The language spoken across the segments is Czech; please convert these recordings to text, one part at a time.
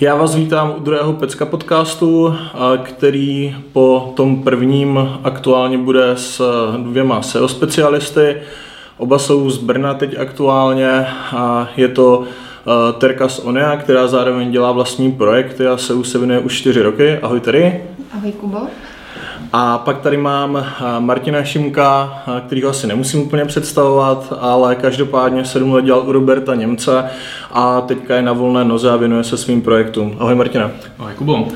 Já vás vítám u druhého Pecka podcastu, který po tom prvním aktuálně bude s dvěma SEO specialisty. Oba jsou z Brna teď aktuálně a je to Terka z Onia, která zároveň dělá vlastní projekty a SEO se věnuje už čtyři roky. Ahoj tady. Ahoj Kubo. A pak tady mám Martina Šimka, kterýho asi nemusím úplně představovat, ale každopádně sedm let dělal u Roberta Němce a teďka je na volné noze a věnuje se svým projektům. Ahoj Martina. Ahoj Kubo.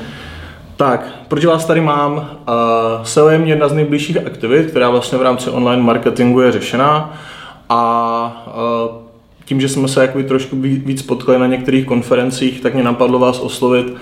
Tak, proč vás tady mám? Uh, SEO je jedna z nejbližších aktivit, která vlastně v rámci online marketingu je řešená a tím, že jsme se jakoby trošku víc potkali na některých konferencích, tak mě napadlo vás oslovit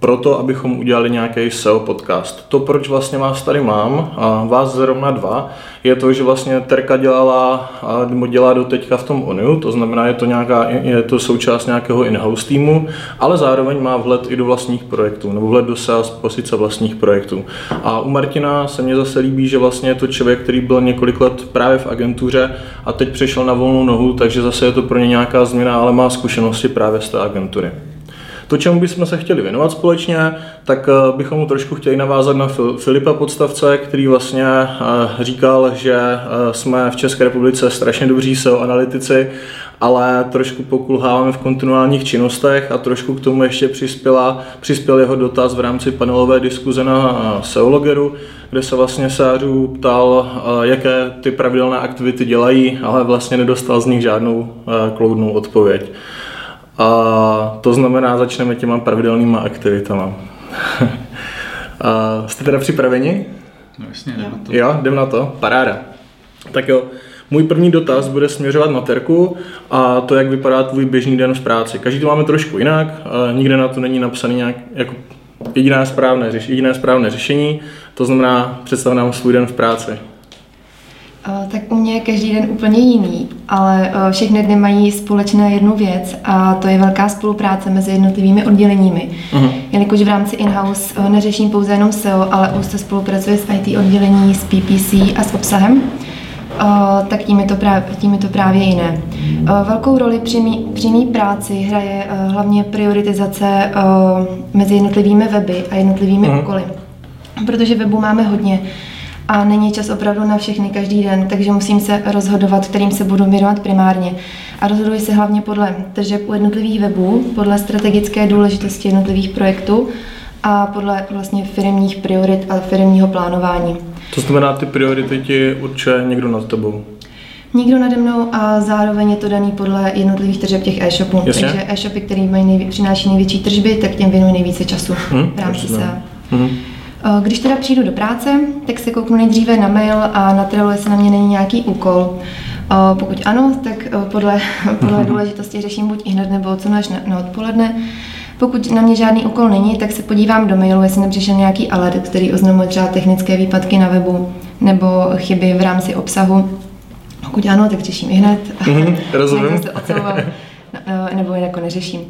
proto, abychom udělali nějaký SEO podcast. To, proč vlastně vás tady mám, a vás zrovna dva, je to, že vlastně Terka dělala, nebo dělá do teďka v tom ONU, to znamená, je to, nějaká, je to součást nějakého in-house týmu, ale zároveň má vhled i do vlastních projektů, nebo vhled do sales pozice vlastních projektů. A u Martina se mně zase líbí, že vlastně je to člověk, který byl několik let právě v agentuře a teď přešel na volnou nohu, takže zase je to pro ně nějaká změna, ale má zkušenosti právě z té agentury. To, čemu bychom se chtěli věnovat společně, tak eh, bychom trošku chtěli navázat na Filipa Podstavce, který vlastně eh, říkal, že eh, jsme v České republice strašně dobří SEO analytici, ale trošku pokulháváme v kontinuálních činnostech a trošku k tomu ještě přispěla, přispěl jeho dotaz v rámci panelové diskuze na SEOlogeru, kde se vlastně Sářů ptal, jaké ty pravidelné aktivity dělají, ale vlastně nedostal z nich žádnou kloudnou odpověď. A to znamená, začneme těma pravidelnýma aktivitama. a jste teda připraveni? No jasně, jdem na to. Jo, jdem na to, paráda. Tak jo, můj první dotaz bude směřovat na terku a to, jak vypadá tvůj běžný den v práci. Každý to máme trošku jinak, nikde na to není napsaný nějak jako jediné správné, jediné správné řešení, to znamená představ nám svůj den v práci. Tak u mě je každý den úplně jiný, ale všechny dny mají společné jednu věc a to je velká spolupráce mezi jednotlivými odděleními. Uh-huh. Jelikož v rámci in-house neřeším pouze jenom SEO, ale už se spolupracuje s IT oddělení, s PPC a s obsahem, tak tím je to právě, tím je to právě jiné. Velkou roli při mý, při mý práci hraje hlavně prioritizace mezi jednotlivými weby a jednotlivými uh-huh. úkoly. Protože webu máme hodně a není čas opravdu na všechny každý den, takže musím se rozhodovat, kterým se budu věnovat primárně. A rozhoduji se hlavně podle tržeb u jednotlivých webů, podle strategické důležitosti jednotlivých projektů a podle vlastně firmních priorit a firmního plánování. To znamená, ty priority ti určuje někdo nad tebou? Nikdo nade mnou a zároveň je to daný podle jednotlivých tržeb těch e-shopů. Jasně. Takže e-shopy, které mají nejvě- přináší největší tržby, tak těm věnují nejvíce času hmm, v rámci SEA. Hmm. Eh, když teda přijdu do práce, tak se kouknu nejdříve na mail a na Trello, jestli na mě není nějaký úkol. Eh, pokud ano, tak eh, podle, podle důležitosti řeším buď i hned nebo co až na, na odpoledne. Pokud na mě žádný úkol není, tak se podívám do mailu, jestli nepřišel nějaký alert, který oznamuje třeba technické výpadky na webu nebo chyby v rámci obsahu. Pokud ano, tak řeším i hned. Mm, rozumím. nebo jako neřeším.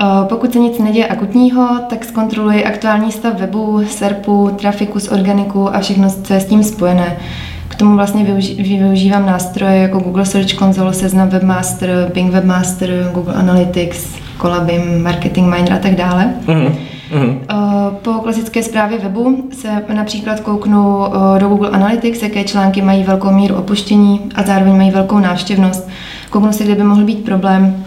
Eh, pokud se nic neděje akutního, tak zkontroluji aktuální stav webu, SERPu, trafiku z organiku a všechno, co je s tím spojené. K tomu vlastně využívám nástroje jako Google Search Console, Seznam Webmaster, Bing Webmaster, Google Analytics, Colabim, Marketing Miner a tak dále. Mm-hmm. Po klasické zprávě webu se například kouknu eh, do Google Analytics, jaké články mají velkou míru opuštění a zároveň mají velkou návštěvnost. Kouknu se, kde by mohl být problém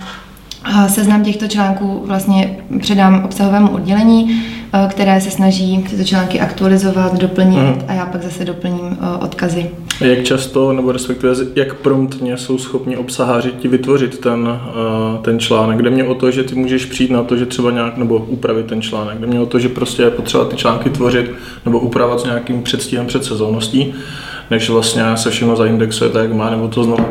Seznam těchto článků vlastně předám obsahovému oddělení, eh, které se snaží tyto články aktualizovat, doplnit mm. a já pak zase doplním eh, odkazy. Jak často, nebo respektive jak promptně jsou schopni obsaháři ti vytvořit ten, eh, ten článek? Kde mě o to, že ty můžeš přijít na to, že třeba nějak, nebo upravit ten článek? Kde mě o to, že prostě je potřeba ty články tvořit nebo upravovat s nějakým předstihem před sezónností, než vlastně se všechno zaindexuje tak, jak má, nebo to znovu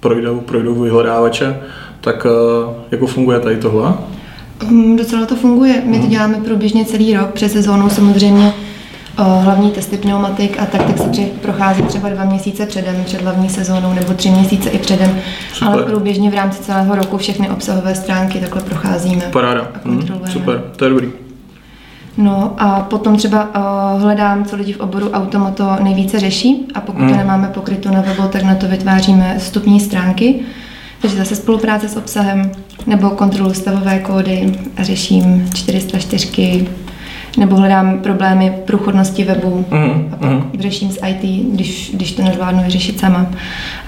projdou, projdou vyhledávače tak eh, jako funguje tady tohle? Um, docela to funguje. My to mhm. děláme průběžně celý rok, přes sezónu samozřejmě uh, hlavní testy pneumatik a tak, tak se prochází třeba dva měsíce předem, před hlavní sezónou nebo tři měsíce i předem, super. ale průběžně v rámci celého roku všechny obsahové stránky takhle procházíme. Paráda, mm, super, to je dobrý. No a potom třeba uh, hledám, co lidi v oboru automoto nejvíce řeší a pokud mm. to nemáme pokryto na webu, tak na to vytváříme vstupní stránky, Takže zase spolupráce s obsahem nebo kontrolu stavové kódy a řeším 404, nebo hledám problémy průchodnosti webu mm, a pak mm. řeším s IT, když, když to nezvládnu vyřešit sama.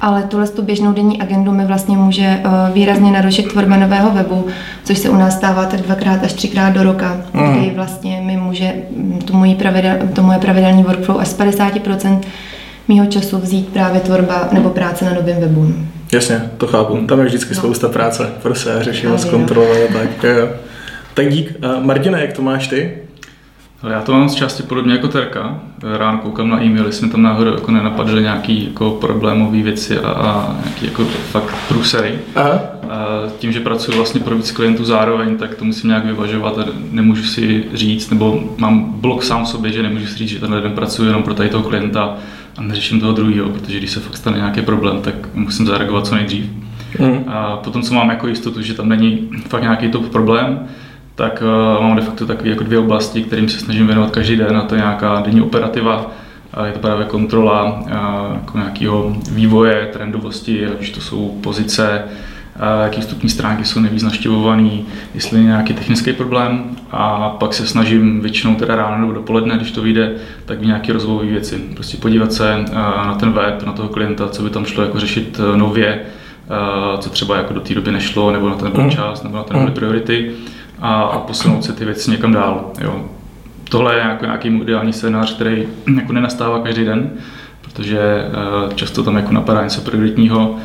Ale tuhle tu běžnou denní agendu mi vlastně může uh, výrazně narušit tvorba nového webu, což se u nás stává tak dvakrát až třikrát do roka, mm. kdy vlastně mi může to, můj pravidel, to moje pravidelný workflow až z 50% mýho času vzít právě tvorba nebo práce na novém webu. Jasně, to chápu. Tam je vždycky no. spousta práce, prostě řešit, zkontrolovat, tak jo. Tak dík. Martina, jak to máš ty? Ale já to mám z části podobně jako Terka. Ráno koukám na e-maily, jsme tam náhodou jako nenapadly nějaký jako problémové věci a, a nějaký jako fakt průsery. Aha. A tím, že pracuji vlastně pro víc klientů zároveň, tak to musím nějak vyvažovat a nemůžu si říct, nebo mám blok sám v sobě, že nemůžu si říct, že tenhle den pracuji jenom pro tady toho klienta a neřeším toho druhého, protože když se fakt stane nějaký problém, tak musím zareagovat co nejdřív. Mm. A potom, co mám jako jistotu, že tam není fakt nějaký top problém, tak uh, mám de facto takové jako dvě oblasti, kterým se snažím věnovat každý den, a to je nějaká denní operativa, a je to právě kontrola uh, jako nějakého vývoje, trendovosti, ať už to jsou pozice, jaký vstupní stránky jsou nejvíc naštěvované, jestli je nějaký technický problém a pak se snažím většinou teda ráno nebo dopoledne, když to vyjde, tak v nějaké rozvojové věci. Prostě podívat se uh, na ten web, na toho klienta, co by tam šlo jako řešit nově, co třeba jako do té doby nešlo, nebo na ten mm. čas, nebo na ten mm. priority a, a posunout se ty věci někam dál. Jo. Tohle je jako nějaký ideální scénář, který jako nenastává každý den, protože často tam jako napadá něco prioritního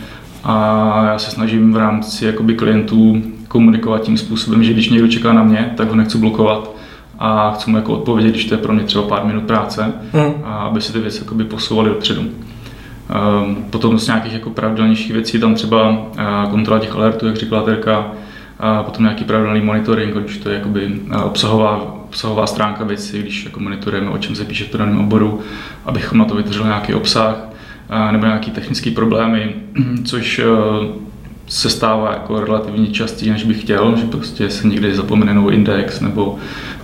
a já se snažím v rámci jakoby klientů komunikovat tím způsobem, že když někdo čeká na mě, tak ho nechci blokovat a chci mu jako odpovědět, když to je pro mě třeba pár minut práce, mm. a aby se ty věci jakoby posouvaly dopředu. Um, potom z nějakých jako pravidelnějších věcí tam třeba uh, kontrola těch alertů, jak říkala Terka, a potom nějaký pravidelný monitoring, když to je jakoby obsahová, obsahová stránka věci, když jako monitorujeme, o čem se píše v daném oboru, abychom na to vytvořili nějaký obsah, nebo nějaký technické problémy, což se stává jako relativně častěji, než bych chtěl, že prostě se někdy zapomene nový index, nebo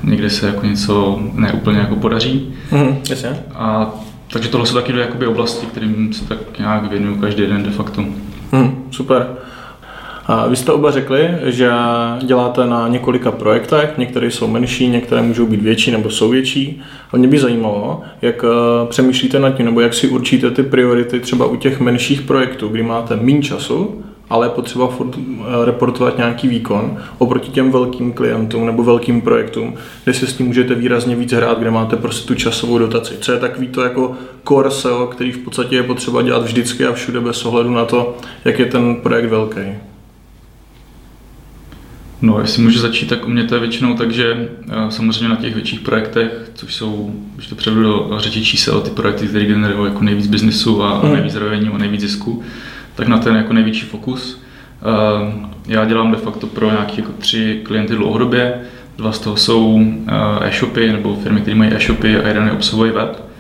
někdy se jako něco neúplně jako podaří. Mm, jasně. A takže tohle jsou taky dvě oblasti, kterým se tak nějak věnuju každý den de facto. Mm, super. Vy jste oba řekli, že děláte na několika projektech, některé jsou menší, některé můžou být větší nebo jsou větší. A mě by zajímalo, jak eh, přemýšlíte nad tím, nebo jak si určíte ty priority třeba u těch menších projektů, kdy máte méně času, ale je potřeba furt eh, reportovat nějaký výkon oproti těm velkým klientům nebo velkým projektům, kde si s tím můžete výrazně víc hrát, kde máte prostě tu časovou dotaci. Co je takový to jako core SEO, který v podstatě je potřeba dělat vždycky a všude bez ohledu na to, jak je ten projekt velký. No, jestli můžu začít, tak u mě to je většinou tak, že eh, samozřejmě na těch větších projektech, což jsou, když to převedu do řeči čísel, ty projekty, které generují jako nejvíc biznesu a mm. nejvíc revenue a nejvíc zisku, tak na ten jako největší fokus. Eh, já dělám de facto pro nějaké jako tři klienty dlouhodobě, dva z toho jsou eh, e-shopy nebo firmy, které mají e-shopy a jeden je obsahový web.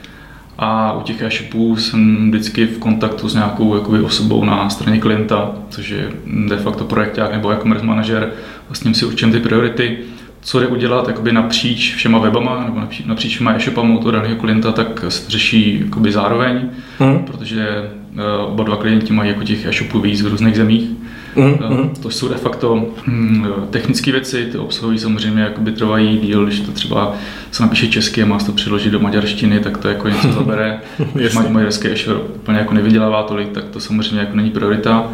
A u těch e-shopů jsem vždycky v kontaktu s nějakou jakoby, osobou na straně klienta, což je de facto projekták nebo e-commerce manažer. A s ním si určím ty priority, co jde udělat jakoby napříč všema webama nebo napříč, napříč všema e-shopama toho daného klienta, tak se řeší jakoby zároveň, mm. protože uh, oba dva klienti mají jako těch e-shopů víc v různých zemích. Mm-hmm. To jsou de facto hm, technické věci, ty obsahují samozřejmě jakoby trvají díl, když to třeba se napíše česky a má se to přeložit do maďarštiny, tak to jako něco zabere. Když maďarský ještě úplně jako nevydělává tolik, tak to samozřejmě jako není priorita. Uh,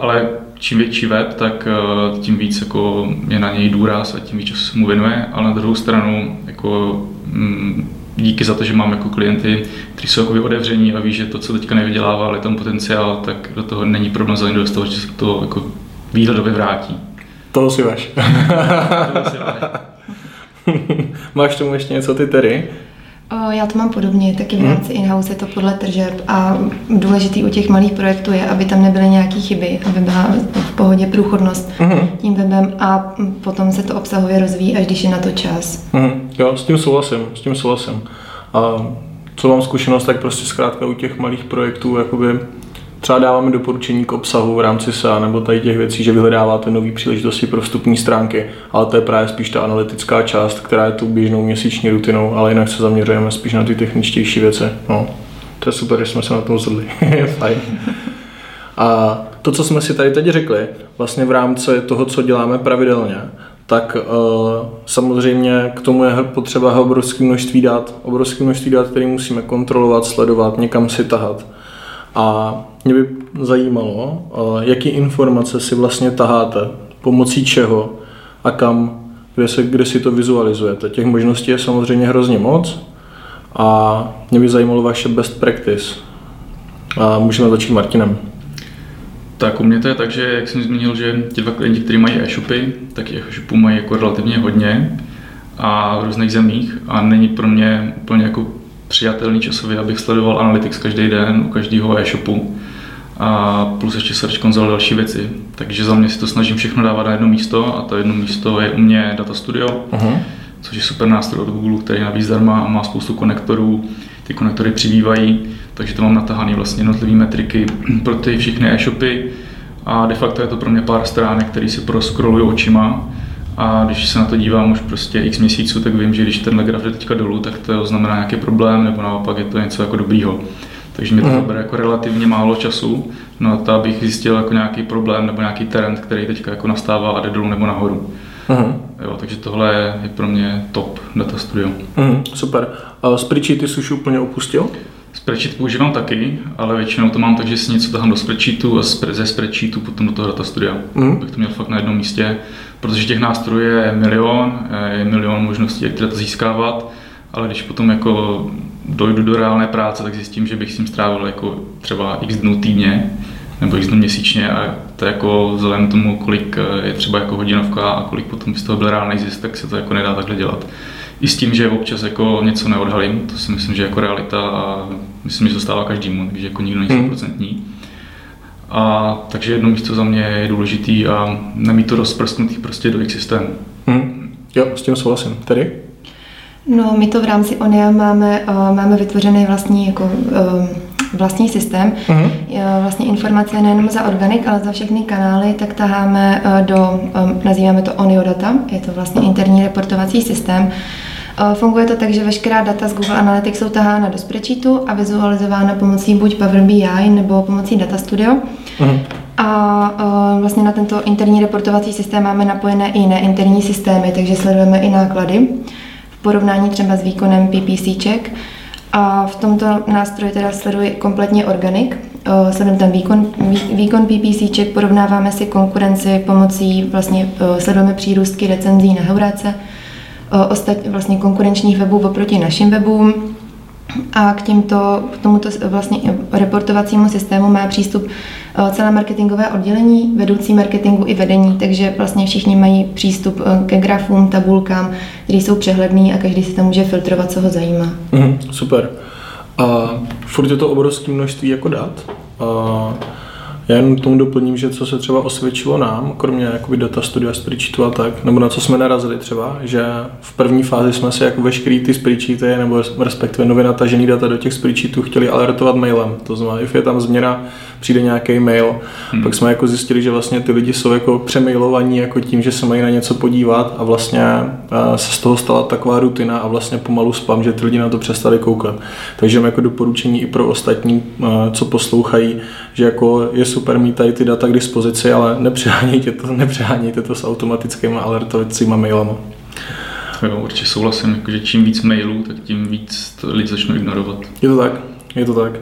ale čím větší web, tak uh, tím víc jako je na něj důraz a tím víc času se mu věnuje, ale na druhou stranu jako mm, díky za to, že mám jako klienty, kteří jsou jako otevření a ví, že to, co teďka nevydělává, ale je tam potenciál, tak do toho není problém za do toho, že se to jako výhledově vrátí. To si váš. Máš tomu ještě něco ty tedy? Já to mám podobně, taky v mhm. rámci in-house je to podle tržeb a důležitý u těch malých projektů je, aby tam nebyly nějaké chyby, aby byla v pohodě průchodnost mm. tím webem a potom se to obsahově rozvíjí, až když je na to čas. Mm. Jo, s tím souhlasím, s tím souhlasím. A co mám zkušenost, tak prostě zkrátka u těch malých projektů jakoby třeba dáváme doporučení k obsahu v rámci SEA nebo tady těch věcí, že vyhledáváte nové příležitosti pro vstupní stránky, ale to je právě spíš ta analytická část, která je tu běžnou měsíční rutinou, ale jinak se zaměřujeme spíš na ty techničtější věci. No, to je super, že jsme se na tom zhodli. Fajn. A to, co jsme si tady teď řekli, vlastně v rámci toho, co děláme pravidelně, tak uh, samozřejmě k tomu je potřeba obrovské množství dat, obrovské množství dat, které musíme kontrolovat, sledovat, někam si tahat. A mě by zajímalo, uh, jaký informace si vlastně taháte, pomocí čeho a kam, kde, se, kde si to vizualizujete. Těch možností je samozřejmě hrozně moc a mě by zajímalo vaše best practice. A můžeme začít Martinem. Tak u mě to je tak, že jak jsem zmínil, že ti dva klienti, kteří mají e-shopy, tak těch e-shopů mají jako relativně hodně a v různých zemích a není pro mě úplně jako přijatelný časově, abych sledoval Analytics každý den u každého e-shopu a plus ještě Search Console další věci. Takže za mě si to snažím všechno dávat na jedno místo a to jedno místo je u mě Data Studio, uh-huh. což je super nástroj od Google, který navíc zdarma a má spoustu konektorů. Ty konektory přibývají, takže to mám natahaný vlastně jednotlivé metriky pro ty všechny e-shopy a de facto je to pro mě pár stránek, který si proskroluju očima a když se na to dívám už prostě x měsíců, tak vím, že když tenhle graf jde teďka dolů, tak to znamená nějaký problém nebo naopak je to něco jako dobrýho. Takže mi to mm. bere jako relativně málo času na to, abych zjistil jako nějaký problém nebo nějaký trend, který teďka jako nastává a jde dolů nebo nahoru. Mm. Jo, takže tohle je pro mě top data studio. Mm, super. A Spreadsheety jsi už úplně opustil? Spreadsheet používám taky, ale většinou to mám tak, že si něco tahám do spreadsheetu a ze spreadsheetu potom do toho data studia. Mm. Bych to měl fakt na jednom místě, protože těch nástrojů je milion, je milion možností, jak data získávat, ale když potom jako dojdu do reálné práce, tak zjistím, že bych s tím strávil jako třeba x dnů týdně nebo x dnů měsíčně a to jako vzhledem tomu, kolik je třeba jako hodinovka a kolik potom z toho byl reálný zisk, tak se to jako nedá takhle dělat. I s tím, že občas jako něco neodhalím, to si myslím, že jako realita a myslím, že to stává každému, takže jako nikdo není 100%. Hmm. A takže jedno místo za mě je důležitý a nemít to rozprsknutý prostě do jejich systému. Hmm. Jo, s tím souhlasím. Tedy? No, my to v rámci ONIA máme, uh, máme vytvořený vlastní jako, uh, vlastní systém. Uh-huh. Vlastně informace nejenom za organik, ale za všechny kanály, tak taháme do, nazýváme to ONIO data, je to vlastně interní reportovací systém. Uh, funguje to tak, že veškerá data z Google Analytics jsou tahána do spreadsheetu a vizualizována pomocí buď Power BI nebo pomocí Data Studio. Uh-huh. A uh, vlastně na tento interní reportovací systém máme napojené i jiné interní systémy, takže sledujeme i náklady porovnání třeba s výkonem PPC check. A v tomto nástroji teda sleduji kompletně organik, sledujem tam výkon, výkon PPC check, porovnáváme si konkurenci pomocí, vlastně sledujeme přírůstky recenzí na Heuráce, ostatně vlastně konkurenčních webů oproti našim webům, a k, těmto, k tomuto vlastně reportovacímu systému má přístup celé marketingové oddělení, vedoucí marketingu i vedení, takže vlastně všichni mají přístup ke grafům, tabulkám, které jsou přehledný a každý si tam může filtrovat, co ho zajímá. Mm, super. A furt je to obrovské množství jako dat. A já jen k tomu doplním, že co se třeba osvědčilo nám, kromě jakoby data studia spreadsheetu a tak, nebo na co jsme narazili třeba, že v první fázi jsme si jako veškerý ty spreadsheety, nebo respektive nově natažený data do těch spreadsheetů chtěli alertovat mailem. To znamená, if je tam změna, přijde nějaký mail, hmm. pak jsme jako zjistili, že vlastně ty lidi jsou jako přemailovaní jako tím, že se mají na něco podívat a vlastně se z toho stala taková rutina a vlastně pomalu spam, že ty lidi na to přestali koukat. Takže mám jako doporučení i pro ostatní, co poslouchají, že jako je super mít tady ty data k dispozici, ale nepřehánějte to, nepřehánějte to s automatickými alertovacíma mailama. Jo, určitě souhlasím, že čím víc mailů, tak tím víc to lidi začnou ignorovat. Je to tak, je to tak.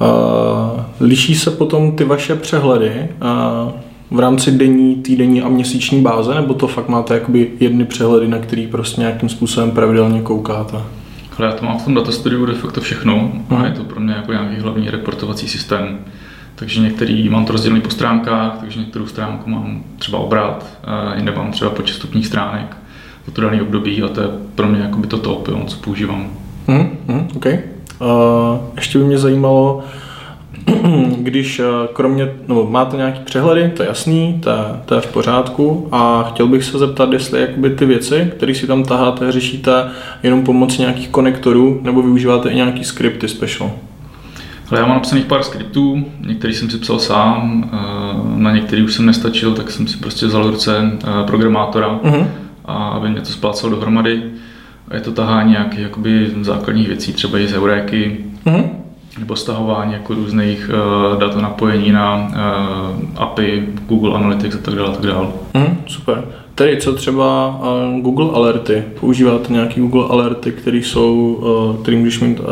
Uh, liší se potom ty vaše přehledy uh, v rámci denní, týdenní a měsíční báze, nebo to fakt máte jakoby jedny přehledy, na který prostě nějakým způsobem pravidelně koukáte? Ale já to mám v tom datastudiu de facto všechno a je to pro mě jako nějaký hlavní reportovací systém. Takže některý mám to rozdělený po stránkách, takže některou stránku mám třeba obrat, jinde mám třeba počet stupních stránek za to daný období a to je pro mě jako by to top, jo, co používám. Mm, mm, okay. uh, ještě by mě zajímalo, když kromě, no, máte nějaký přehledy, to je jasný, to je, to je v pořádku a chtěl bych se zeptat, jestli jakoby ty věci, které si tam taháte, řešíte jenom pomocí nějakých konektorů nebo využíváte i nějaký skripty special. Ale já mám napsaných pár skriptů, některý jsem si psal sám, na některý už jsem nestačil, tak jsem si prostě vzal ruce programátora, uh-huh. a aby mě to splácal dohromady. A je to tahání nějakých jakoby základních věcí, třeba i z Euréky, uh-huh. Nebo stahování jako různých uh, dat napojení na uh, API, Google Analytics a tak dále. Tak dále. Mm, super. Tedy co třeba uh, Google Alerty? Používáte nějaký Google Alerty, které jsou, uh, který můžeš mít uh,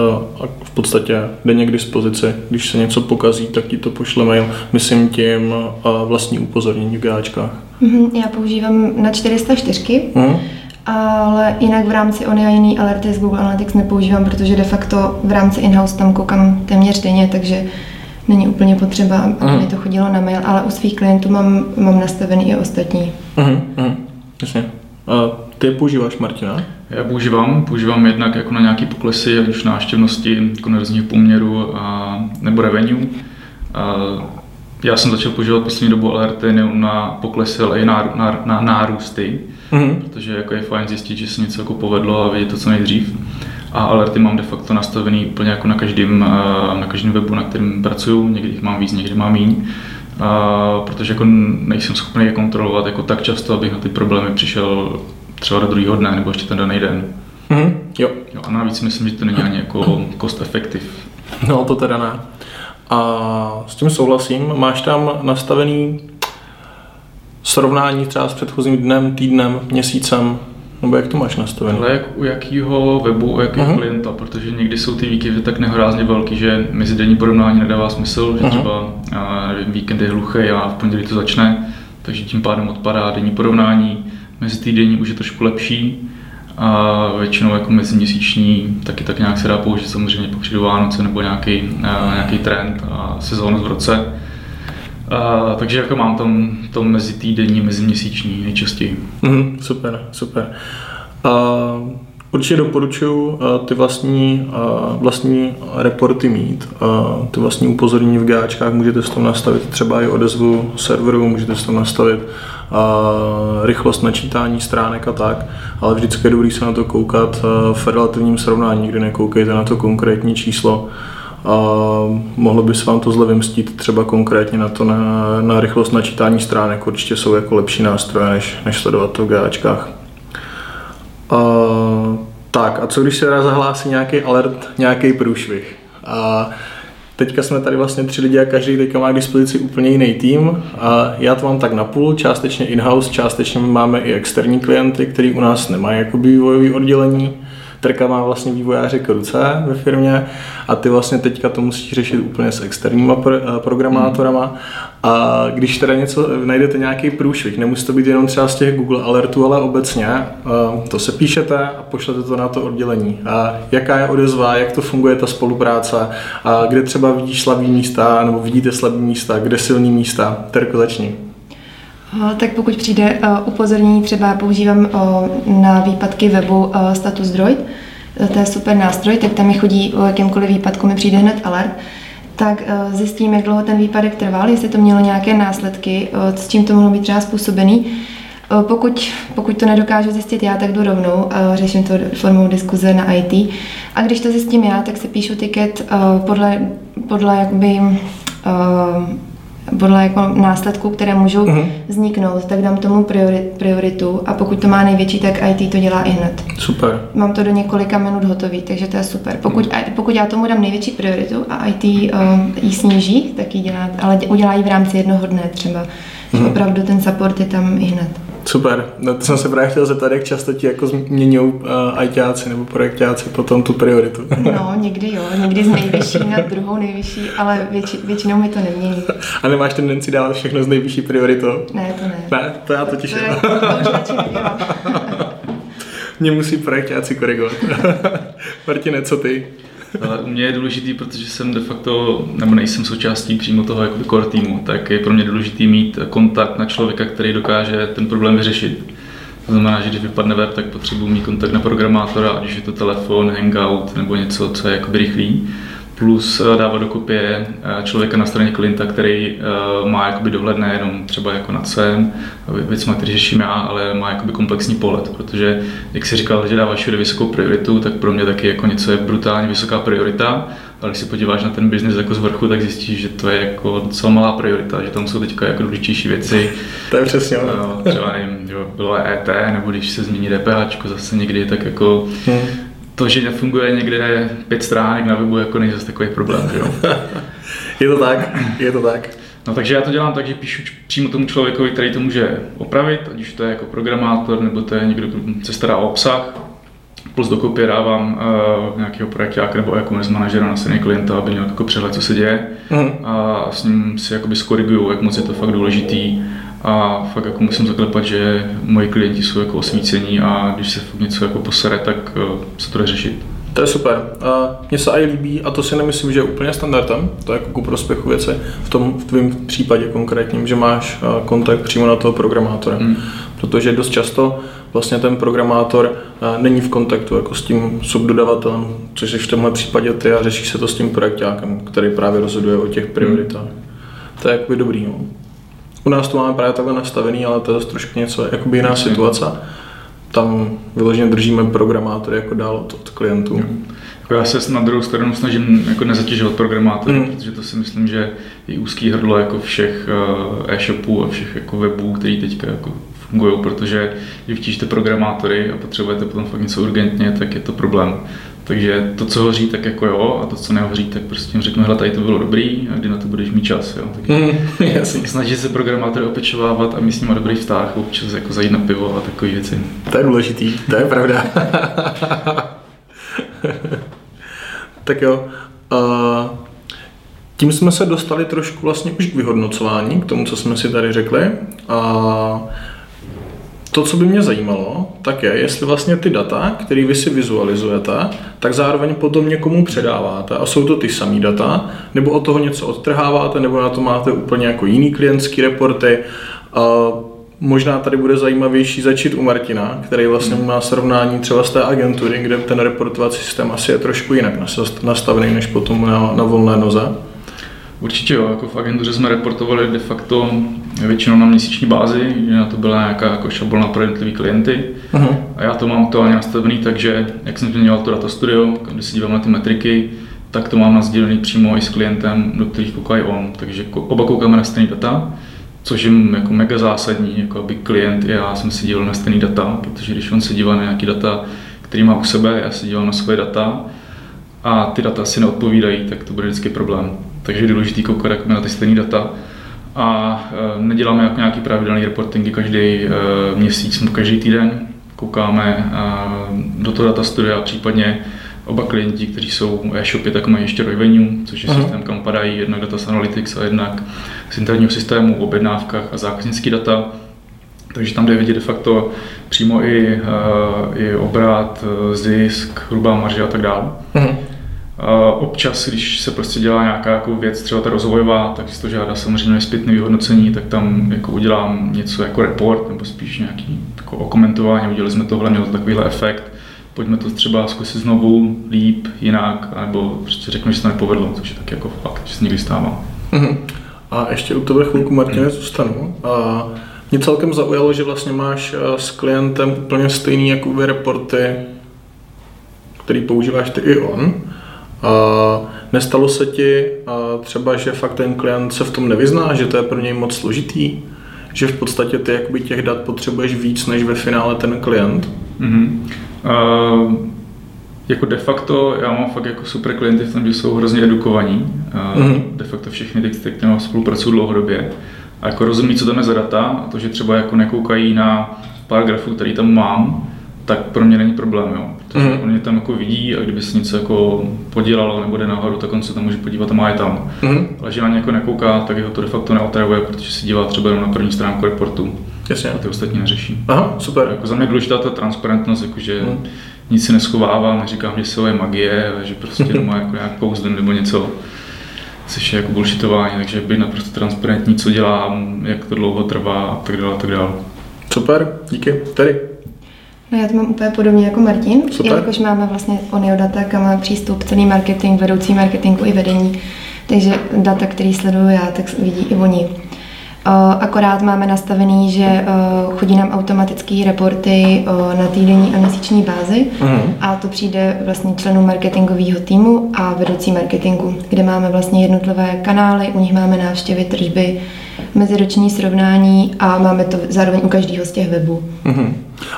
v podstatě denně k dispozici. Když se něco pokazí, tak ti to pošle mail. Myslím tím uh, vlastní upozornění v GAčkách. Mm-hmm, já používám na 404. Mm ale jinak v rámci Ony a jiný alerty z Google Analytics nepoužívám, protože de facto v rámci in-house tam koukám téměř denně, takže není úplně potřeba, aby mm. mi to chodilo na mail, ale u svých klientů mám, mám nastavený i ostatní. Mm, mm, jasně. A ty používáš, Martina? Já používám, používám jednak jako na nějaké poklesy, ať už návštěvnosti, konverzních poměru a, nebo revenue. A já jsem začal používat poslední dobu alerty nejen na poklesy, ale i na, na, na nárůsty, mm-hmm. protože jako je fajn zjistit, že se něco jako povedlo a vidět to co nejdřív. A alerty mám de facto nastavený úplně jako na každém, eh, na každém webu, na kterém pracuju, někdy jich mám víc, někdy mám méně. A protože jako nejsem schopný je kontrolovat jako tak často, abych na ty problémy přišel třeba do druhého dne nebo ještě ten daný den. Mm-hmm. Jo. jo. A navíc myslím, že to není ani jako cost effective. No to teda ne. A s tím souhlasím. Máš tam nastavený srovnání třeba s předchozím dnem, týdnem, měsícem, nebo jak to máš nastavené? Ale jak u jakého webu, u jakého uh-huh. klienta, protože někdy jsou ty výkyvy tak nehorázně velký, že mezidenní porovnání nedává smysl, že uh-huh. třeba nevím, víkend je hluchý a v pondělí to začne, takže tím pádem odpadá denní porovnání, mezi týdenní už je trošku lepší a většinou jako meziměsíční taky tak nějak se dá použít samozřejmě po přídu Vánoce nebo nějaký, nějaký trend a sezónu v roce. A, takže jako mám tam to mezi týdenní, mezi měsíční nejčastěji. Mm, super, super. Uh, určitě doporučuji uh, ty vlastní, uh, vlastní reporty mít, uh, ty vlastní upozornění v GAčkách, můžete s tom nastavit třeba i odezvu serveru, můžete s tom nastavit uh, rychlost načítání stránek a tak, ale vždycky je dobrý se na to koukat uh, v relativním srovnání, kdy nekoukejte na to konkrétní číslo, a mohlo by se vám to zle vymstít třeba konkrétně na to na, na rychlost načítání stránek. Určitě jsou jako lepší nástroje, než, než sledovat to v GAčkách. A, tak a co když se zahlásí nějaký alert, nějaký průšvih? A teďka jsme tady vlastně tři lidi a každý teďka má k dispozici úplně jiný tým. A já to mám tak na půl, částečně in-house, částečně máme i externí klienty, který u nás nemají jako vývojové oddělení. Terka má vlastně vývojáře k ruce ve firmě a ty vlastně teďka to musíš řešit úplně s externíma pro, eh, programátorama a když teda něco, najdete nějaký průšvih, nemusí to být jenom třeba z těch Google alertů, ale obecně, eh, to se píšete a pošlete to na to oddělení. A jaká je odezva, jak to funguje ta spolupráce, a kde třeba vidíš slabý místa, nebo vidíte slabý místa, kde silný místa. Terko, začni. Tak pokud přijde upozornění, třeba používám na výpadky webu Status Droid, to je super nástroj, tak tam mi chodí o jakémkoliv výpadku, mi přijde hned alert, tak zjistím, jak dlouho ten výpadek trval, jestli to mělo nějaké následky, s čím to mohlo být třeba způsobený. Pokud, pokud to nedokážu zjistit já, tak jdu rovnou řeším to formou diskuze na IT. A když to zjistím já, tak se píšu tiket podle, podle jakoby, podle jako následků, které můžou uh-huh. vzniknout, tak dám tomu priori, prioritu a pokud to má největší, tak IT to dělá i hned. Super. Mám to do několika minut hotový, takže to je super. Pokud, uh-huh. pokud já tomu dám největší prioritu a IT uh, ji sníží, tak ji dělá, ale udělá ji v rámci jednoho dne třeba. Uh-huh. Opravdu ten support je tam i hned. Super, no to jsem se právě chtěl zeptat, jak často ti jako změňují uh, ITáci nebo projektáci potom tu prioritu. No, někdy jo, někdy z nejvyšší na druhou nejvyšší, ale větši, většinou mi to nemění. A nemáš tendenci dávat všechno z nejvyšší prioritou? Ne, to ne. Ne, to já totiž to, je, to už radši Mě musí projektáci korigovat. Martine, co ty? Ale u mě je důležitý, protože jsem de facto, nebo nejsem součástí přímo toho jako core týmu, tak je pro mě důležitý mít kontakt na člověka, který dokáže ten problém vyřešit. To znamená, že když vypadne web, tak potřebuji mít kontakt na programátora, ať už je to telefon, hangout nebo něco, co je jakoby rychlý plus eh, dávat dokupy eh, člověka na straně klienta, který eh, má jakoby dohled nejenom třeba jako nad svém věcmi, který řeším já, ale má jakoby komplexní pohled, protože jak si říkal, že dáváš všude vysokou prioritu, tak pro mě taky jako něco je brutálně vysoká priorita, ale když si podíváš na ten biznis jako z vrchu, tak zjistíš, že to je jako docela malá priorita, že tam jsou teďka jako důležitější věci. To je přesně. Třeba nevím, bylo ET, nebo když se změní DPH zase někdy, tak jako hmm to, že nefunguje někde pět stránek na webu, jako není zase takový problém, že jo? je to tak, je to tak. No takže já to dělám tak, že píšu přímo tomu člověkovi, který to může opravit, ať už to je jako programátor, nebo to je někdo, kdo se stará o obsah, plus do kopie dávám uh, nějakého projektáka nebo jako manažera na straně klienta, aby měl jako přehled, co se děje mm. a s ním si jakoby skoriguju, jak moc je to fakt důležitý a fakt jako musím zaklepat, že moji klienti jsou jako osvícení a když se fakt něco jako posere, tak uh, se to jde řešit. To je super. A mně se i líbí, a to si nemyslím, že je úplně standardem, to je jako ku prospěchu věci, v tom v tvém případě konkrétním, že máš kontakt přímo na toho programátora. Mm. Protože dost často vlastně ten programátor není v kontaktu jako s tím subdodavatelem, což je v tomhle případě ty a řeší se to s tím projektákem, který právě rozhoduje o těch prioritách. Mm. To je jakoby dobrý. No. U nás to máme právě takhle nastavený, ale to je trošku něco, jakoby jiná situace tam vyloženě držíme programátory jako dál od, od klientů. Jako já se na druhou stranu snažím jako nezatěžovat programátory, mm. protože to si myslím, že je úzký hrdlo jako všech eh, e-shopů a všech jako webů, který teďka jako fungují, protože když vtížíte programátory a potřebujete potom fakt něco urgentně, tak je to problém. Takže to, co hoří, tak jako jo, a to, co nehoří, tak prostě jim řeknu, hele, tady to bylo dobrý, a kdy na to budeš mít čas. Jo. Tak mm, snaží se programátory opečovávat a mít s nimi dobrý vztah, občas jako zajít na pivo a takové věci. To je důležitý, to je pravda. tak jo. Uh, tím jsme se dostali trošku vlastně už k vyhodnocování, k tomu, co jsme si tady řekli. Uh, to, co by mě zajímalo, tak je, jestli vlastně ty data, které vy si vizualizujete, tak zároveň potom někomu předáváte a jsou to ty samé data, nebo od toho něco odtrháváte, nebo na to máte úplně jako jiný klientský reporty. A možná tady bude zajímavější začít u Martina, který vlastně má srovnání třeba z té agentury, kde ten reportovací systém asi je trošku jinak nastavený než potom na, na volné noze. Určitě jo, jako v agentuře jsme reportovali de facto většinou na měsíční bázi, že na to byla nějaká jako šablona pro jednotlivý klienty. Uh-huh. A já to mám to nastavený takže, jak jsem zmiňoval to data studio, kde se dívám na ty metriky, tak to mám nazdílený přímo i s klientem, do kterých koukají on. Takže oba koukáme na stejný data, což je jako mega zásadní, jako aby klient i já jsem si díval na stejný data, protože když on se dívá na nějaký data, který má u sebe, já si dívám na svoje data a ty data si neodpovídají, tak to bude vždycky problém takže je důležité koukat jak na ty stejné data. A e, neděláme jako nějaký pravidelný reportingy každý e, měsíc nebo každý týden. Koukáme e, do toho data studia, případně oba klienti, kteří jsou e-shopy, tak mají ještě revenue, což je Aha. systém, kam padají jednak data z Analytics a jednak z interního systému, objednávkách a zákaznický data. Takže tam jde vidět de facto přímo i, i obrat, zisk, hrubá marže a tak dále. Uh-huh. Občas, když se prostě dělá nějaká jako věc, třeba ta rozvojová, tak si to žádá samozřejmě zpětné vyhodnocení, tak tam jako udělám něco jako report, nebo spíš nějaký jako okomentování, udělali jsme tohle, mělo to takovýhle efekt, pojďme to třeba zkusit znovu, líp, jinak, nebo prostě řeknu, že se to nepovedlo, což je tak jako fakt, že se někdy stává. Uh-huh. A ještě u tebe chvilku, Martine, uh-huh. zůstanu. A mě celkem zaujalo, že vlastně máš eh, s klientem úplně stejný jakoby reporty, který používáš ty i on. A nestalo se ti třeba, že fakt ten klient se v tom nevyzná, že to je pro něj moc složitý, že v podstatě ty jakoby těch dat potřebuješ víc než ve finále ten klient? Mm-hmm. Uh, jako de facto já mám fakt jako super klienty v tom, že jsou hrozně edukovaní. Uh, mm-hmm. De facto všechny ty, které spolupracují dlouhodobě. A jako rozumí, co tam je za data, a to, že třeba jako nekoukají na pár grafů, který tam mám, tak pro mě není problém, jo. Protože mm. on mě tam jako vidí a kdyby se něco jako podělalo nebo jde nahoru, tak on se tam může podívat a má je tam. Mm. Ale že na ně jako nekouká, tak jeho to de facto neotravuje, protože si dívá třeba jenom na první stránku reportu. Jasně. A ty ostatní neřeší. Aha, super. Jako za mě důležitá ta transparentnost, jakože mm. nic si neschovávám, neříkám, že se je magie, že prostě doma jako nějak kouzlem nebo něco což je jako bullshitování, takže být naprosto transparentní, co dělám, jak to dlouho trvá a tak dále, a tak dále. Super, díky. Tady. No já to mám úplně podobně jako Martin, Super. jelikož máme vlastně Onio data, kam má přístup celý marketing, vedoucí marketingu i vedení, takže data, který sleduju já, tak vidí i oni. Akorát máme nastavený, že chodí nám automatické reporty na týdenní a měsíční bázi uh-huh. a to přijde vlastně členům marketingového týmu a vedoucí marketingu, kde máme vlastně jednotlivé kanály, u nich máme návštěvy, tržby, meziroční srovnání a máme to zároveň u každého z těch webů. Uh-huh.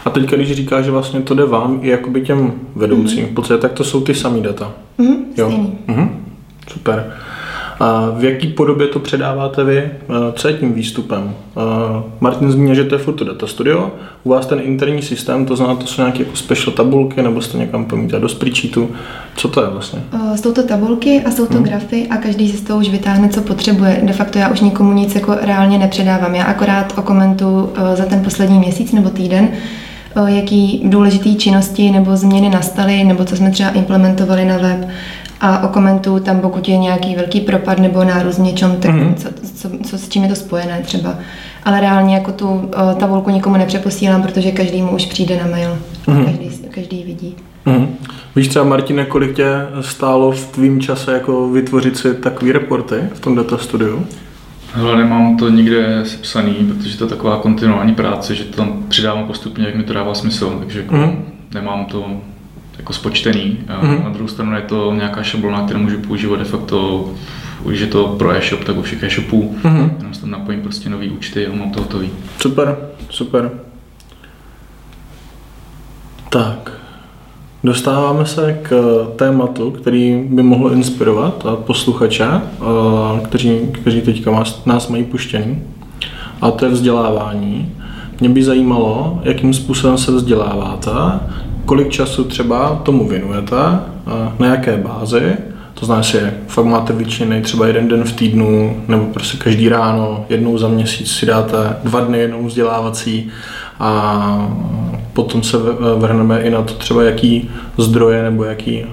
A teď, když říká, že vlastně to jde vám i jakoby těm vedoucím, uh-huh. v podstatě tak to jsou ty samé data. Uh-huh, jo. Uh-huh. Super. A v jaký podobě to předáváte vy? Co je tím výstupem? Martin zmínil, že to je Foto Data Studio. U vás ten interní systém, to znamená, to jsou nějaké jako special tabulky, nebo jste někam pomítat do spreadsheetu. Co to je vlastně? Jsou to tabulky a jsou to hmm. grafy a každý si z toho už vytáhne, co potřebuje. De facto já už nikomu nic jako reálně nepředávám. Já akorát okomentu za ten poslední měsíc nebo týden, jaký důležité činnosti nebo změny nastaly, nebo co jsme třeba implementovali na web a okomentuju tam, pokud je nějaký velký propad nebo nárůst něčem, tak mm-hmm. co, co, co, s čím je to spojené třeba. Ale reálně jako tu uh, tabulku nikomu nepřeposílám, protože každý mu už přijde na mail. Mm-hmm. Každý, každý vidí. Mm-hmm. Víš třeba, Martine, kolik tě stálo v tvým čase jako vytvořit si takový reporty v tom data studiu? Hele, nemám to nikde sepsaný, protože to je taková kontinuální práce, že to tam přidávám postupně, jak mi to dává smysl, takže mm-hmm. nemám to jako spočtený. Mm-hmm. Na druhou stranu je to nějaká šablona, kterou můžu používat de facto, když je to pro e-shop, tak u všech e-shopů. Mm-hmm. Jenom tam napojím prostě nový účty a mám to hotový. Super, super. Tak, dostáváme se k tématu, který by mohl inspirovat posluchače, kteří, kteří teďka nás mají puštěný, a to je vzdělávání. Mě by zajímalo, jakým způsobem se vzděláváte, kolik času třeba tomu věnujete, na jaké bázi, to znamená, že fakt máte většiny třeba jeden den v týdnu, nebo prostě každý ráno, jednou za měsíc si dáte dva dny jednou vzdělávací a potom se vrhneme i na to třeba, jaký zdroje nebo jaký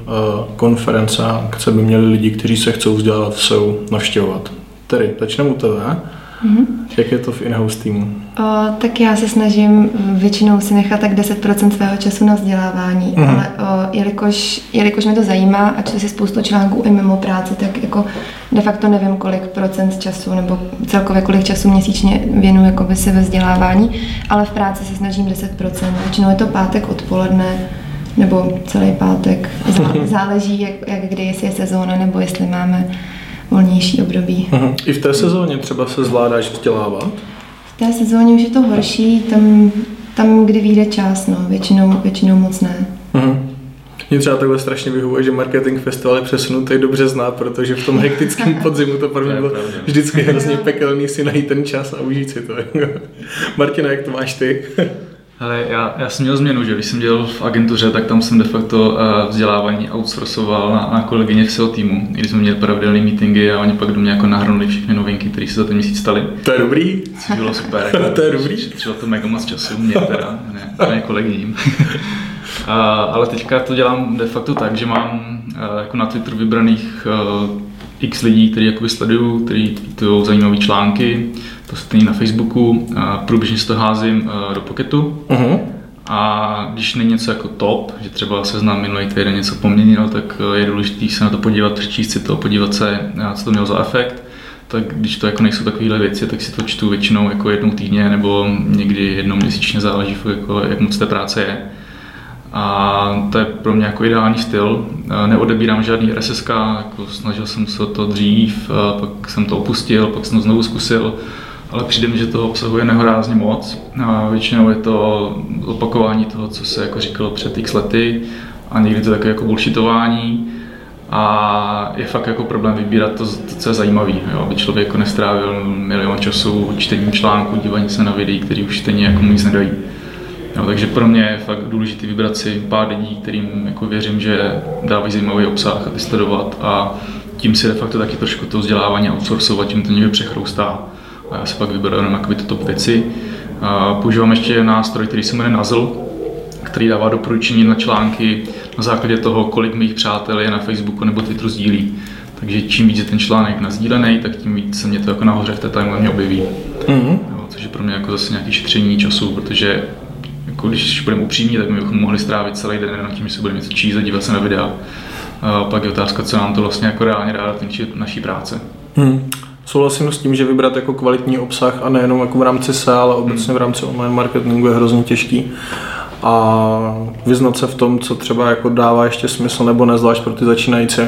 konference a akce by měli lidi, kteří se chcou vzdělávat v SEU navštěvovat. Tedy začneme u tebe. Mm-hmm. Jak je to v in-house týmu? O, tak já se snažím většinou si nechat tak 10% svého času na vzdělávání, mm-hmm. ale o, jelikož, jelikož mě to zajímá a čtu si spoustu článků i mimo práci, tak jako de facto nevím, kolik procent času nebo celkově kolik času měsíčně věnu jakoby se ve vzdělávání, ale v práci se snažím 10%. Většinou je to pátek odpoledne, nebo celý pátek. Záleží, jak, jak kdy, jestli je sezóna, nebo jestli máme volnější období. Uh-huh. I v té sezóně třeba se zvládáš vzdělávat? V té sezóně už je to horší, tam, tam kdy vyjde čas, no, většinou, většinou moc ne. Uh-huh. Mě třeba takhle strašně vyhovuje, že marketing festival je přesunutý do března, protože v tom hektickém podzimu to pro mě bylo vždycky hrozně pekelný si najít ten čas a užít si to. Martina, jak to máš ty? Ale já, já jsem měl změnu, že když jsem dělal v agentuře, tak tam jsem de facto uh, vzdělávání outsourcoval na, na kolegyně v SEO týmu, když jsme měli pravidelné meetingy a oni pak do mě jako nahrnuli všechny novinky, které se za ten měsíc staly. To je dobrý. Což bylo super. Jako, to je dobrý. Třeba to mega moc času, mě teda, ne, ne kolegyním. a, ale teďka to dělám de facto tak, že mám uh, jako na Twitteru vybraných uh, x lidí, kteří jakoby sledují, kteří tweetují zajímavé články, to stejně na Facebooku, průběžně si to házím eh, do Pocketu. Uh-huh. A když není něco jako top, že třeba se znám minulý týden něco poměnil, tak eh, je důležité se na to podívat, přečíst si to, podívat se, eh, co to mělo za efekt. Tak když to jako nejsou takovéhle věci, tak si to čtu většinou jako jednou týdně nebo někdy jednou měsíčně, záleží, jako, jak moc té práce je. A to je pro mě jako ideální styl. Neodebírám žádný RSS, jako snažil jsem se to dřív, pak jsem to opustil, pak jsem to znovu zkusil ale přijde mi, že to obsahuje nehorázně moc. A většinou je to opakování toho, co se jako říkalo před x lety a někdy to také jako bullshitování. A je fakt jako problém vybírat to, to co je zajímavé, aby člověk jako nestrávil milion času čtením článku, dívání se na videí, který už stejně jako nic nedají. Jo, takže pro mě je fakt důležité vybrat si pár lidí, kterým jako věřím, že dávají zajímavý obsah a vysledovat a tím si de facto taky trošku to vzdělávání outsourcovat, tím to někde přechroustá a já si pak vyberu jenom jakoby tyto věci. A používám ještě nástroj, který se jmenuje Nuzzle, který dává doporučení na články na základě toho, kolik mých přátel je na Facebooku nebo Twitteru sdílí. Takže čím víc je ten článek nazdílený, tak tím víc se mě to jako nahoře v té timeline objeví. Mm-hmm. Jo, což je pro mě jako zase nějaké šetření času, protože jako když budeme upřímní, tak my bychom mohli strávit celý den na tím, že se budeme něco číst a dívat se na videa. A pak je otázka, co nám to vlastně jako reálně dá do naší práce. Hmm. Souhlasím s tím, že vybrat jako kvalitní obsah a nejenom jako v rámci SEA, ale obecně v rámci online marketingu je hrozně těžký a vyznat se v tom, co třeba jako dává ještě smysl nebo ne, zvlášť pro ty začínající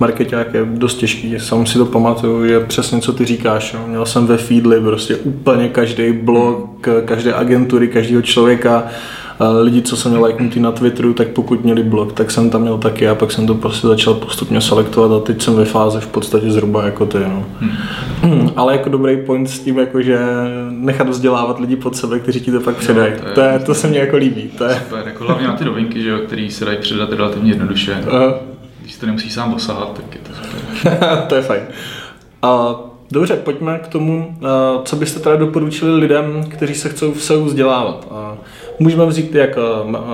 marketák je dost těžký, sám si to pamatuju, je přesně co ty říkáš. Jo. Měl jsem ve Feedly prostě úplně každý blog, každé agentury, každého člověka, lidi, co jsem měl lajknutý na Twitteru, tak pokud měli blog, tak jsem tam měl taky a pak jsem to prostě začal postupně selektovat a teď jsem ve fázi v podstatě zhruba jako ty. No. Hmm. Ale jako dobrý point s tím, jako že nechat vzdělávat lidi pod sebe, kteří ti to pak předají. to, je, to, je, to se mně jako líbí. To je... Super, jako hlavně na ty novinky, že jo, který se dají předat relativně jednoduše. Uh. Když to nemusí sám dosáhat, tak je to super. to je fajn. Uh, Dobře, pojďme k tomu, co byste teda doporučili lidem, kteří se chcou v SEO vzdělávat. Můžeme vzít jak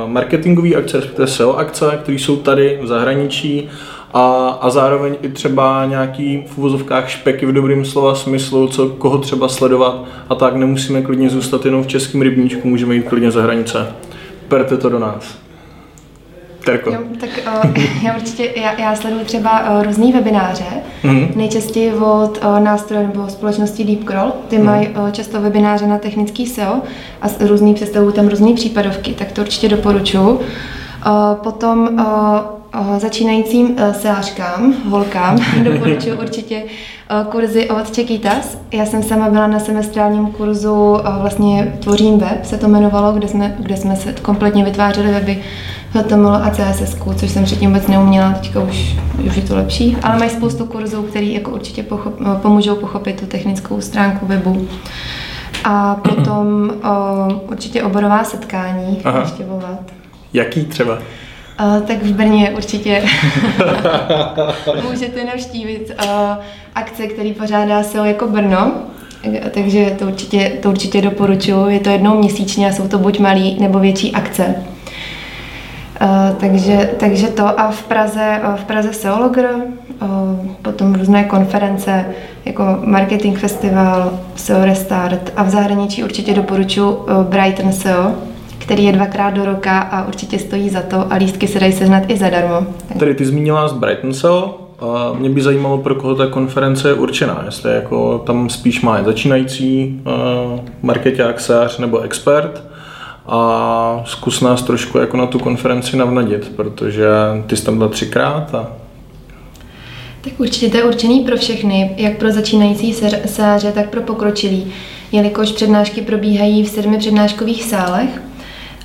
marketingové akce, respektive SEO akce, které jsou tady v zahraničí a, a zároveň i třeba nějaký v uvozovkách špeky v dobrým slova smyslu, co koho třeba sledovat a tak nemusíme klidně zůstat jenom v českém rybníčku, můžeme jít klidně za hranice. Perte to do nás. Terko. Jo, tak uh, já určitě, já, já sleduju třeba uh, různý webináře, mm-hmm. nejčastěji od uh, nástroje nebo společnosti DeepCrawl, ty mm-hmm. mají uh, často webináře na technický SEO a různý představují tam různé případovky, tak to určitě doporučuji. Uh, potom uh, začínajícím uh, seářkám, holkám, doporučuji určitě uh, kurzy od Čekitas. Já jsem sama byla na semestrálním kurzu, uh, vlastně Tvořím web se to jmenovalo, kde jsme, kde jsme se kompletně vytvářeli weby HTML a CSS, což jsem předtím vůbec neuměla, teďka už, už je to lepší. Ale mají spoustu kurzů, které jako určitě pochop, pomůžou pochopit tu technickou stránku webu. A potom o, určitě oborová setkání navštěvovat. Jaký třeba? Uh, tak v Brně určitě můžete navštívit uh, akce, který pořádá SEO jako Brno. Takže to určitě, to určitě doporučuji. Je to jednou měsíčně a jsou to buď malý nebo větší akce. Uh, takže, takže to. A v Praze, uh, v Praze Seologr, uh, potom různé konference jako Marketing Festival, SEO Restart a v zahraničí určitě doporučuji Brighton SEO, který je dvakrát do roka a určitě stojí za to a lístky se dají sehnat i zadarmo. Tady ty zmínila z Brighton SEO, a mě by zajímalo, pro koho ta konference je určená, jestli jako tam spíš má začínající uh, marketák, nebo expert, a zkus nás trošku jako na tu konferenci navnadit, protože ty jsi tam byla třikrát a tak určitě to je určený pro všechny, jak pro začínající sáře, tak pro pokročilý, jelikož přednášky probíhají v sedmi přednáškových sálech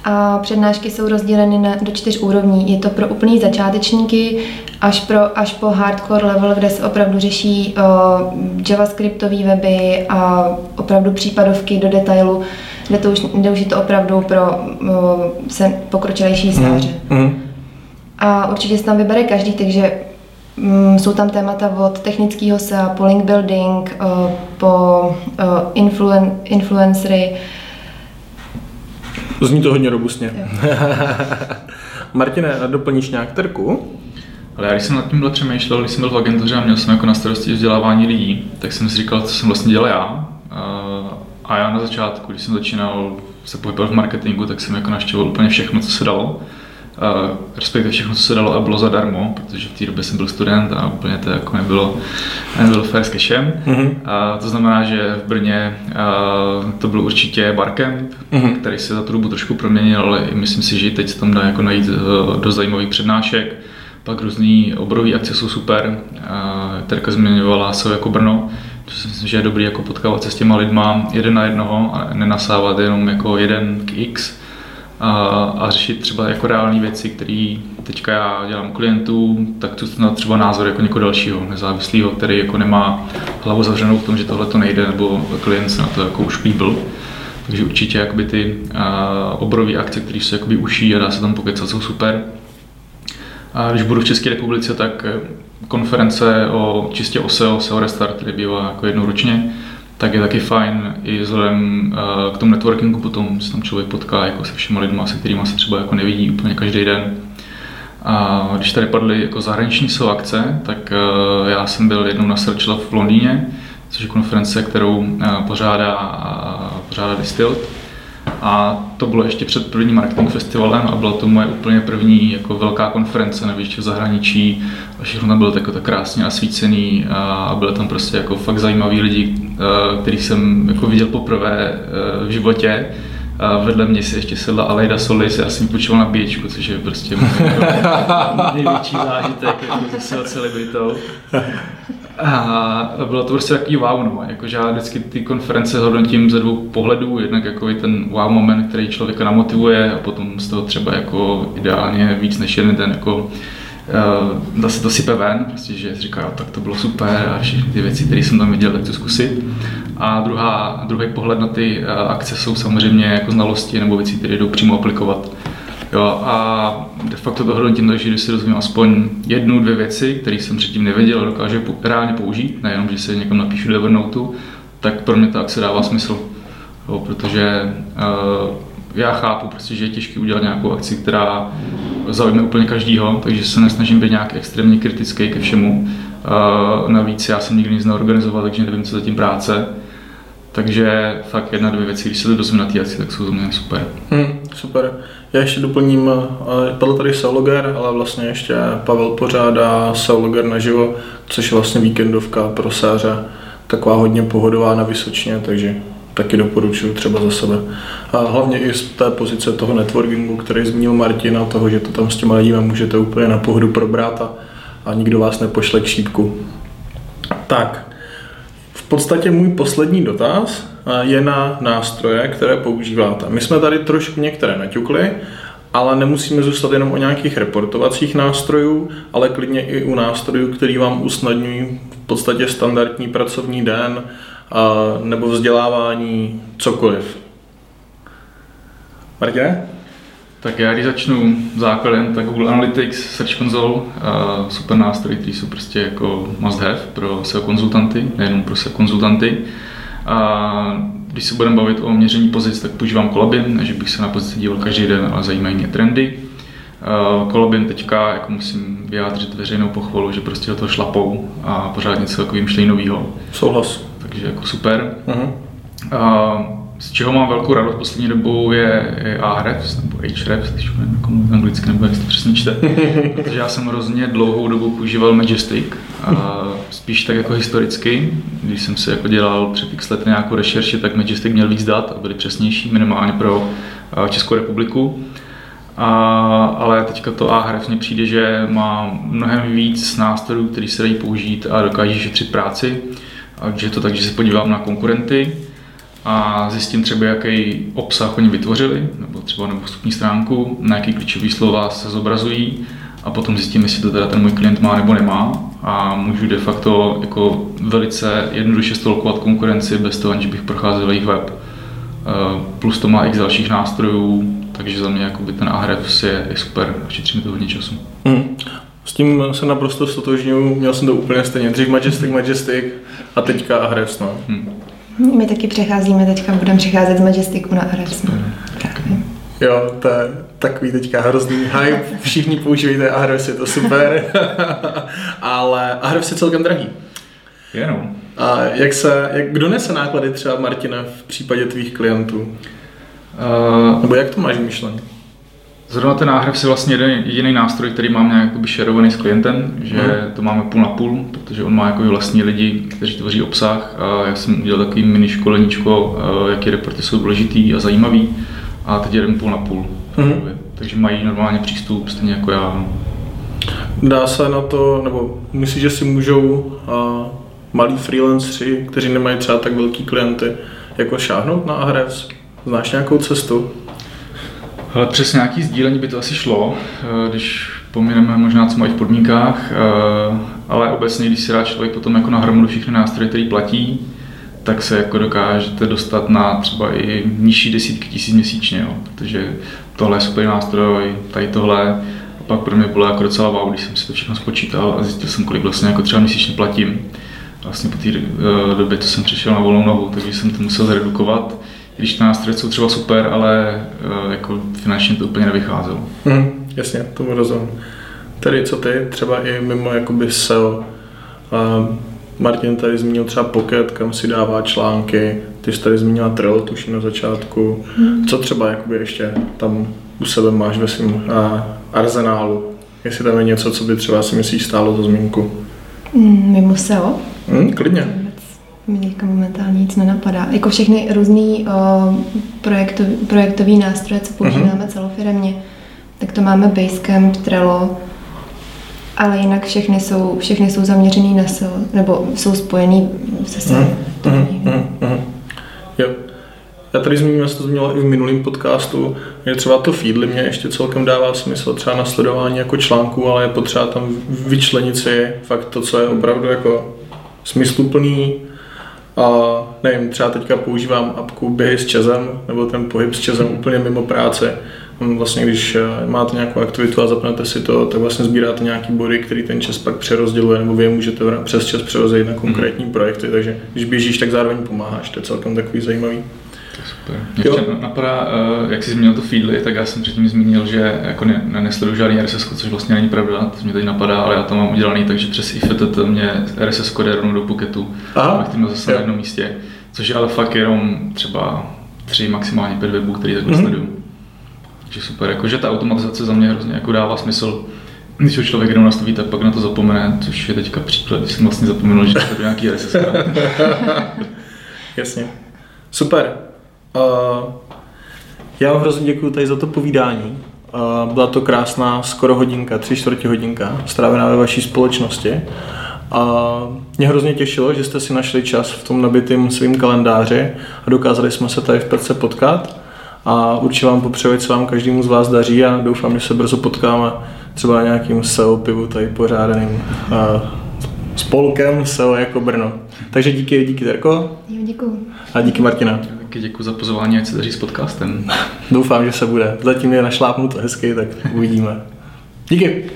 a přednášky jsou rozděleny na, do čtyř úrovní. Je to pro úplný začátečníky až, pro, až po hardcore level, kde se opravdu řeší o, javascriptové weby a opravdu případovky do detailu kde, to už, kde už je to opravdu pro uh, se pokročilejší stáře. Mm, mm. A určitě se tam vybere každý, takže um, jsou tam témata od technického SEA po link building, uh, po uh, influen, influencery. Zní to hodně robustně. Martine, doplníš nějak terku? Ale já když jsem nad tímhle přemýšlel, když jsem byl v agentuře a měl jsem jako na starosti vzdělávání lidí, tak jsem si říkal, co jsem vlastně dělal já. A já na začátku, když jsem začínal se pohybovat v marketingu, tak jsem jako naštěvoval úplně všechno, co se dalo. Respektive všechno, co se dalo a bylo zadarmo, protože v té době jsem byl student a úplně to jako nebylo, nebylo fair s cashem. Mm-hmm. Uh, to znamená, že v Brně to byl určitě barcamp, mm-hmm. který se za tu dobu trošku proměnil, ale myslím si, že teď se tam dá jako najít uh, do zajímavých přednášek. Pak různý oborové akce jsou super, Terka zmiňovala jsou jako Brno, si myslím, že je dobrý jako potkávat se s těma lidma jeden na jednoho a nenasávat jenom jako jeden k x a, a řešit třeba jako reální věci, které teďka já dělám klientů, tak tu na třeba názor jako někoho dalšího, nezávislého, který jako nemá hlavu zavřenou v tom, že tohle to nejde, nebo klient se na to jako už líbil. Takže určitě jakoby ty oborové akce, které se jakoby uší a dá se tam pokecat, jsou super. A když budu v České republice, tak konference o čistě o SEO, SEO Restart, který bývá jako jednou ročně, tak je taky fajn i vzhledem eh, k tomu networkingu potom se tam člověk potká jako se všema lidma, se kterými se třeba jako nevidí úplně každý den. A když tady padly jako zahraniční akce, tak eh, já jsem byl jednou na Search Love v Londýně, což je konference, kterou pořádá, pořádá Distilled A to bylo ještě před prvním marketing festivalem a byla to moje úplně první jako velká konference, ještě v zahraničí. A všechno tam bylo tak, tak krásně nasvícený a byly tam prostě jako fakt zajímaví lidi, který jsem jako viděl poprvé v životě a vedle mě si ještě sedla Alejda Solis, já jsem počul na bíječku, což je prostě největší zážitek jako se celebritou. A bylo to prostě takový wow, no. Jakože já vždycky ty konference hodnotím ze dvou pohledů, jednak jako ten wow moment, který člověka namotivuje a potom z toho třeba jako ideálně víc než jeden den jako uh, se to sype ven, prostě, že říká, tak to bylo super a všechny ty věci, které jsem tam viděl, tak to zkusit. A druhá, druhý pohled na ty uh, akce jsou samozřejmě jako znalosti nebo věci, které jdou přímo aplikovat. Jo, a de facto to hodnotím tak, že když si rozumím aspoň jednu, dvě věci, které jsem předtím nevěděl a dokážu reálně použít, nejenom, že si někam napíšu do Evernoteu, tak pro mě ta akce dává smysl. Jo, protože uh, já chápu, prostě, že je těžké udělat nějakou akci, která zaujme úplně každýho, takže se nesnažím být nějak extrémně kritický ke všemu. Uh, navíc já jsem nikdy nic neorganizoval, takže nevím, co za tím práce. Takže fakt jedna, dvě věci, když se to dozvím na té akci, tak jsou za mě super. Hmm, super. Já ještě doplním, eh, padl tady Sauloger, ale vlastně ještě Pavel pořádá Sauloger naživo, což je vlastně víkendovka pro sáře, taková hodně pohodová na Vysočně, takže taky doporučuji třeba za sebe. A hlavně i z té pozice toho networkingu, který zmínil Martin a toho, že to tam s těma lidmi můžete úplně na pohodu probrat a, a nikdo vás nepošle k šípku. Tak, v podstatě můj poslední dotaz je na nástroje, které používáte. My jsme tady trošku některé naťukli, ale nemusíme zůstat jenom o nějakých reportovacích nástrojů, ale klidně i u nástrojů, který vám usnadňují v podstatě standardní pracovní den nebo vzdělávání, cokoliv. Martine? Tak já když začnu základem, tak Google Analytics, Search Console, uh, super nástroj, který jsou prostě jako must have pro SEO konzultanty, nejenom pro SEO konzultanty. A když se budeme bavit o měření pozic, tak používám Colabin, než bych se na pozici díval každý den, ale zajímají mě trendy. Uh, Colabin teďka jako musím vyjádřit veřejnou pochvalu, že prostě do toho šlapou a pořád něco jako vymýšlejí novýho. Souhlas. Takže jako super. Uh-huh. Uh, z čeho mám velkou radost poslední dobou je, je Ahrefs, nebo Ahrefs, když nevím, jako anglicky nebo jak se to přesně čte. Protože já jsem hrozně dlouhou dobu používal Majestic, a spíš tak jako historicky. Když jsem si jako dělal před x let nějakou rešerši, tak Majestic měl víc dat a byly přesnější, minimálně pro Českou republiku. A, ale teďka to Ahrefs mně přijde, že má mnohem víc nástrojů, který se dají použít a dokáží šetřit práci. Takže to tak, že se podívám na konkurenty, a zjistím třeba, jaký obsah oni vytvořili, nebo třeba nebo vstupní stránku, na jaký klíčové slova se zobrazují a potom zjistím, jestli to teda ten můj klient má nebo nemá a můžu de facto jako velice jednoduše stolkovat konkurenci bez toho, aniž bych procházel jejich web. Eh, plus to má x dalších nástrojů, takže za mě jakoby ten Ahrefs je, je super, šetří mi to hodně času. Hmm. S tím se naprosto stotožňuji, měl jsem to úplně stejně, dřív Majestic, Majestic a teďka Ahrefs. No. Hmm. My taky přecházíme teďka, budeme přecházet z Majestiku na Ahrefs. Jo, to je takový teďka hrozný hype, všichni používejte Ahrefs, je to super, ale Ahrefs je celkem drahý. Jenom. A jak se, jak, kdo nese náklady třeba Martina v případě tvých klientů? Uh, Nebo jak to máš myšlené? Zrovna ten náhrav je vlastně jediný nástroj, který mám nějak šerovaný s klientem, že hmm. to máme půl na půl, protože on má jako vlastní lidi, kteří tvoří obsah a já jsem udělal takový mini školeníčko, eh, jaký reporty jsou důležitý a zajímavý a teď jeden půl na půl. Hmm. Takže mají normálně přístup stejně jako já. Dá se na to, nebo myslíš, že si můžou uh, malí freelanceri, kteří nemají třeba tak velký klienty, jako šáhnout na Ahrefs? Znáš nějakou cestu? Přes nějaký sdílení by to asi šlo, eh, když pomineme možná, co mají v podmínkách, eh, ale obecně, když si rád člověk potom jako nahromadu všechny nástroje, který platí, tak se jako dokážete dostat na třeba i nižší desítky tisíc měsíčně, jo. protože tohle je super nástroj, tady tohle, a pak pro mě bylo jako docela wow, když jsem si to všechno spočítal a zjistil jsem, kolik vlastně jako třeba měsíčně platím. Vlastně po té eh, době, co jsem přišel na volnou nohu, takže jsem to musel zredukovat když ty nástroje jsou třeba super, ale uh, jako finančně to úplně nevycházelo. Hmm, jasně, tomu rozumím. Tedy co ty, třeba i mimo jakoby SEO, uh, Martin tady zmínil třeba Pocket, kam si dává články, ty jsi tady zmínila Trello, tuším na začátku. Hmm. Co třeba jakoby ještě tam u sebe máš ve svém arzenálu? Jestli tam je něco, co by třeba si myslíš stálo za zmínku? Mm, mimo SEO? Hmm, klidně. Mi teďka momentálně nic nenapadá. Jako všechny různý uh, projektov, projektový nástroje, co používáme uh-huh. celofiremně, tak to máme Basecamp, Trello, ale jinak všechny jsou, všechny jsou zaměřený na SEO, nebo jsou spojený se SEO. Mm, mm, mm, jo. Já tady zmíním, já jsem to zmínila i v minulém podcastu, že třeba to Feedly mě ještě celkem dává smysl třeba na sledování jako článku, ale je potřeba tam vyčlenit si fakt to, co je opravdu jako smysluplný, a nevím, třeba teďka používám apku Běhy s Čezem, nebo ten pohyb s Čezem úplně mimo práce. Vlastně, když eh, máte nějakou aktivitu a zapnete si to, tak vlastně sbíráte nějaký body, který ten čas pak přerozděluje, nebo vy je můžete přes čas přerozdělit na konkrétní projekty, takže když běžíš, tak zároveň pomáháš, to je celkem takový zajímavý. Super. Mě ještě napadá, eh, jak jsi zmínil to feedly, tak já jsem předtím zmínil, že jako ne, ne, nesleduju žádný RSS, což vlastně není pravda, to mě tady napadá, ale já to mám udělaný, takže přes IFTT mě RSS kode rovnou do Phuketu, abych to měl zase jo. na jednom místě, což je ale fakt jenom třeba tři, maximálně pět webů, který takhle mm-hmm. sleduju. Takže super, jakože ta automatizace za mě hrozně jako dává smysl, když ho člověk jenom nastaví, tak pak na to zapomene, což je teďka příklad, když jsem vlastně zapomenul, že to nějaký RSS. Jasně. Super. Uh, já vám hrozně děkuji tady za to povídání. Uh, byla to krásná skoro hodinka, tři čtvrtě hodinka, strávená ve vaší společnosti. A mě hrozně těšilo, že jste si našli čas v tom nabitém svým kalendáři a dokázali jsme se tady v Perce potkat. A určitě vám popřeju, co vám každému z vás daří a doufám, že se brzo potkáme třeba na nějakým SEO pivu tady pořádaným uh, spolkem SEO jako Brno. Takže díky, díky Terko. Jo, děkuju. A díky Martina. Taky děkuji za pozvání, ať se daří s podcastem. Doufám, že se bude. Zatím je našlápnuto hezky, tak uvidíme. Díky.